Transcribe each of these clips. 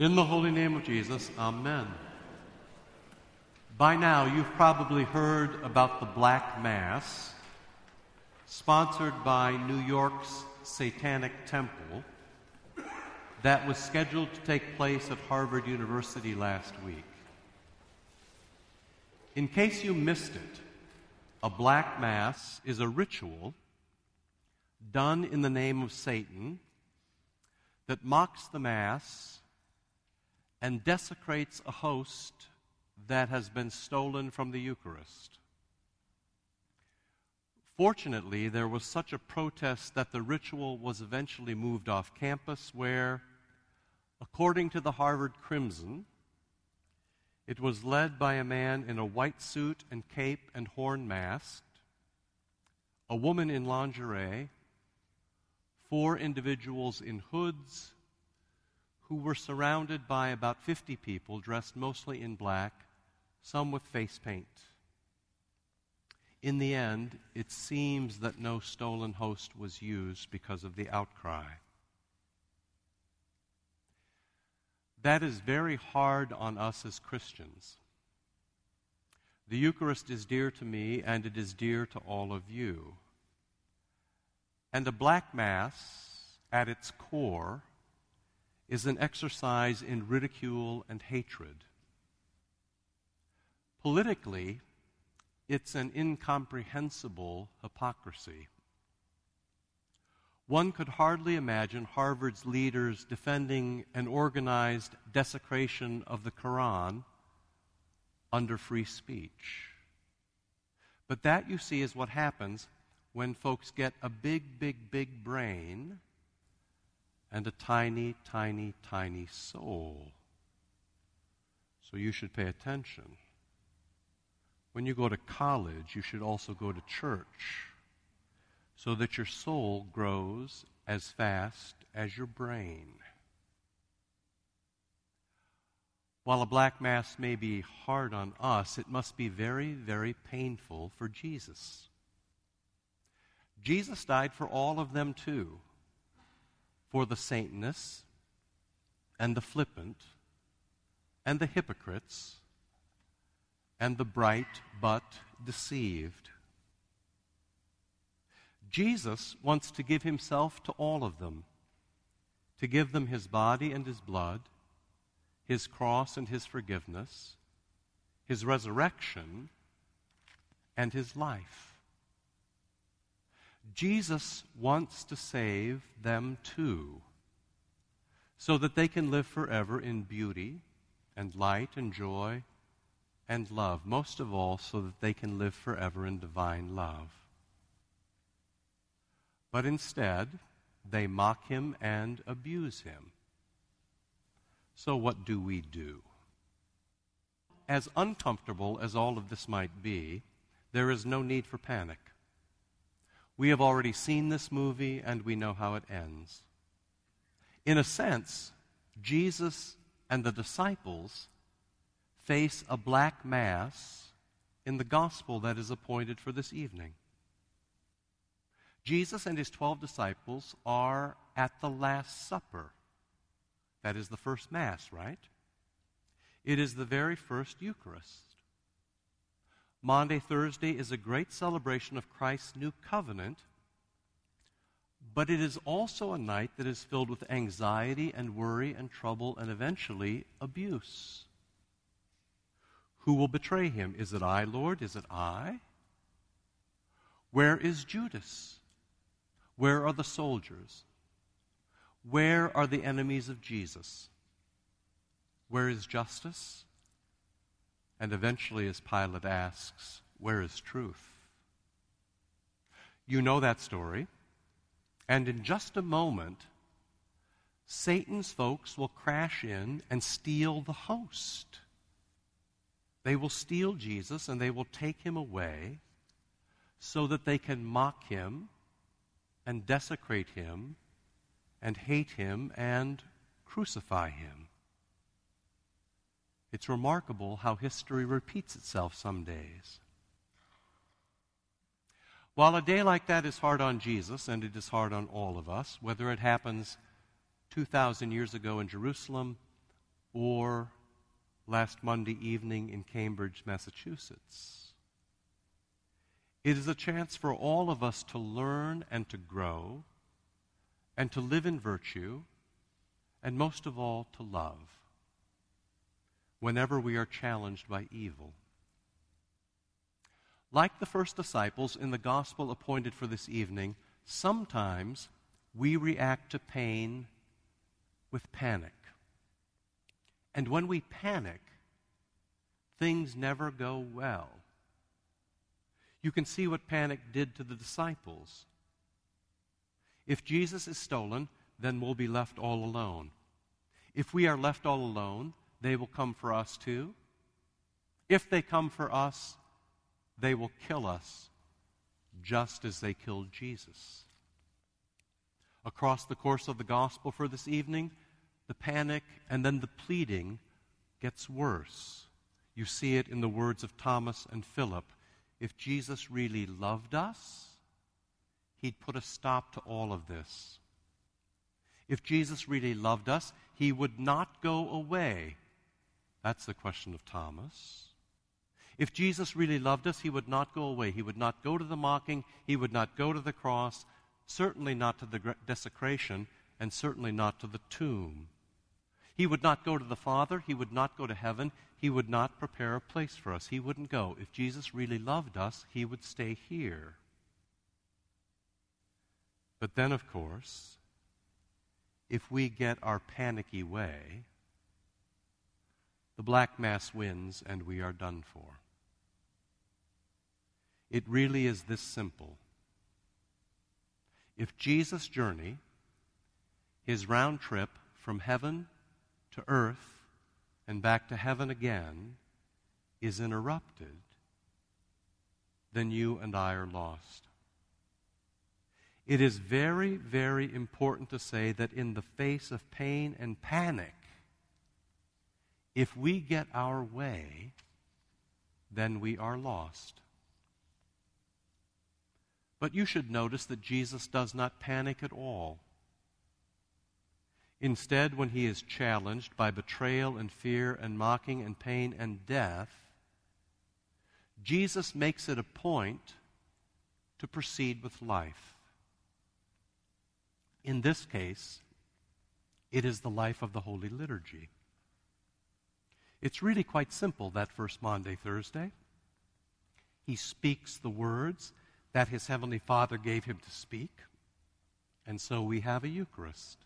In the holy name of Jesus, Amen. By now, you've probably heard about the Black Mass, sponsored by New York's Satanic Temple, that was scheduled to take place at Harvard University last week. In case you missed it, a Black Mass is a ritual done in the name of Satan that mocks the Mass and desecrates a host that has been stolen from the Eucharist. Fortunately, there was such a protest that the ritual was eventually moved off campus, where, according to the Harvard Crimson, it was led by a man in a white suit and cape and horn masked, a woman in lingerie, four individuals in hoods who were surrounded by about 50 people dressed mostly in black, some with face paint. In the end, it seems that no stolen host was used because of the outcry. That is very hard on us as Christians. The Eucharist is dear to me, and it is dear to all of you. And a black mass, at its core, is an exercise in ridicule and hatred. Politically, it's an incomprehensible hypocrisy. One could hardly imagine Harvard's leaders defending an organized desecration of the Quran under free speech. But that, you see, is what happens when folks get a big, big, big brain and a tiny, tiny, tiny soul. So you should pay attention. When you go to college, you should also go to church so that your soul grows as fast as your brain. While a black mass may be hard on us, it must be very, very painful for Jesus. Jesus died for all of them too for the Satanists and the flippant and the hypocrites and the bright but deceived. Jesus wants to give himself to all of them, to give them his body and his blood, his cross and his forgiveness, his resurrection, and his life. Jesus wants to save them too, so that they can live forever in beauty and light and joy and love. Most of all, so that they can live forever in divine love. But instead, they mock him and abuse him. So, what do we do? As uncomfortable as all of this might be, there is no need for panic. We have already seen this movie and we know how it ends. In a sense, Jesus and the disciples face a black mass in the gospel that is appointed for this evening. Jesus and his 12 disciples are at the Last Supper. That is the first Mass, right? It is the very first Eucharist. Maundy, Thursday is a great celebration of Christ's new covenant, but it is also a night that is filled with anxiety and worry and trouble and eventually abuse. Who will betray him? Is it I, Lord? Is it I? Where is Judas? Where are the soldiers? Where are the enemies of Jesus? Where is justice? And eventually, as Pilate asks, Where is truth? You know that story. And in just a moment, Satan's folks will crash in and steal the host. They will steal Jesus and they will take him away so that they can mock him and desecrate him and hate him and crucify him. It's remarkable how history repeats itself some days. While a day like that is hard on Jesus, and it is hard on all of us, whether it happens 2,000 years ago in Jerusalem or last Monday evening in Cambridge, Massachusetts. It is a chance for all of us to learn and to grow and to live in virtue and most of all to love whenever we are challenged by evil. Like the first disciples in the gospel appointed for this evening, sometimes we react to pain with panic. And when we panic, things never go well. You can see what panic did to the disciples. If Jesus is stolen, then we'll be left all alone. If we are left all alone, they will come for us too. If they come for us, they will kill us just as they killed Jesus. Across the course of the gospel for this evening, the panic and then the pleading gets worse. You see it in the words of Thomas and Philip. If Jesus really loved us, he'd put a stop to all of this. If Jesus really loved us, he would not go away. That's the question of Thomas. If Jesus really loved us, he would not go away. He would not go to the mocking. He would not go to the cross, certainly not to the desecration, and certainly not to the tomb. He would not go to the Father. He would not go to heaven. He would not prepare a place for us. He wouldn't go. If Jesus really loved us, he would stay here. But then, of course, if we get our panicky way, the black mass wins and we are done for. It really is this simple. If Jesus' journey, his round trip from heaven to earth and back to heaven again, is interrupted, then you and I are lost. It is very, very important to say that in the face of pain and panic, if we get our way, then we are lost. But you should notice that Jesus does not panic at all. Instead, when he is challenged by betrayal and fear and mocking and pain and death, Jesus makes it a point to proceed with life. In this case, it is the life of the Holy Liturgy. It's really quite simple that first Maundy, Thursday. He speaks the words that his Heavenly Father gave him to speak. And so we have a Eucharist.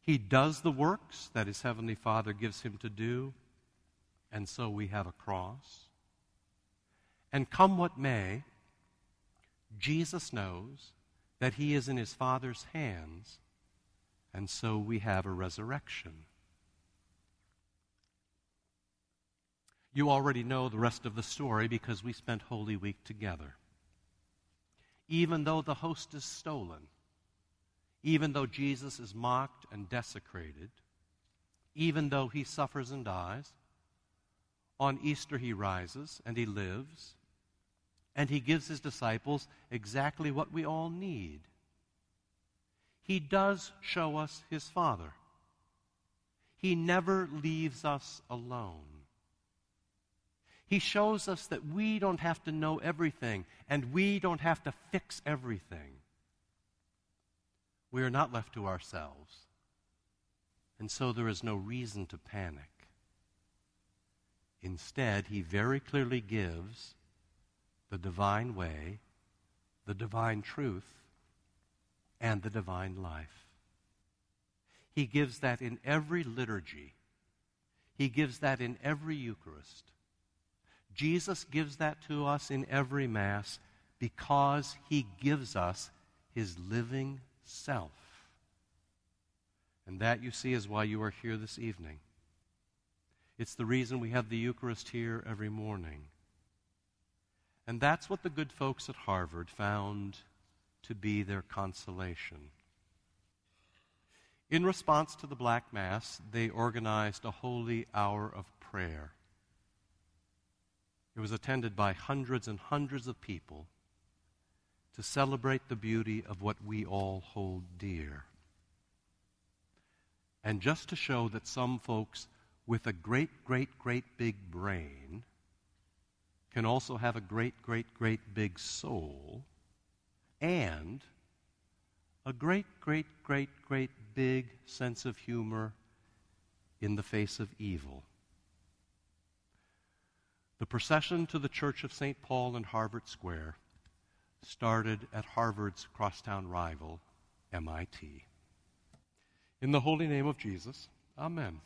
He does the works that his Heavenly Father gives him to do. And so we have a cross. And come what may, Jesus knows that he is in his Father's hands. And so we have a resurrection. You already know the rest of the story because we spent Holy Week together even though the host is stolen, even though Jesus is mocked and desecrated, even though he suffers and dies, on Easter he rises and he lives, and he gives his disciples exactly what we all need. He does show us his Father. He never leaves us alone. He shows us that we don't have to know everything and we don't have to fix everything. We are not left to ourselves. And so there is no reason to panic. Instead, he very clearly gives the divine way, the divine truth, and the divine life. He gives that in every liturgy. He gives that in every Eucharist. Jesus gives that to us in every Mass because he gives us his living self. And that, you see, is why you are here this evening. It's the reason we have the Eucharist here every morning. And that's what the good folks at Harvard found to be their consolation. In response to the Black Mass, they organized a holy hour of prayer. It was attended by hundreds and hundreds of people to celebrate the beauty of what we all hold dear. And just to show that some folks with a great, great, great big brain can also have a great, great, great big soul and a great, great, great, great big sense of humor in the face of evil. The procession to the Church of St. Paul in Harvard Square started at Harvard's crosstown rival, MIT. In the holy name of Jesus, Amen.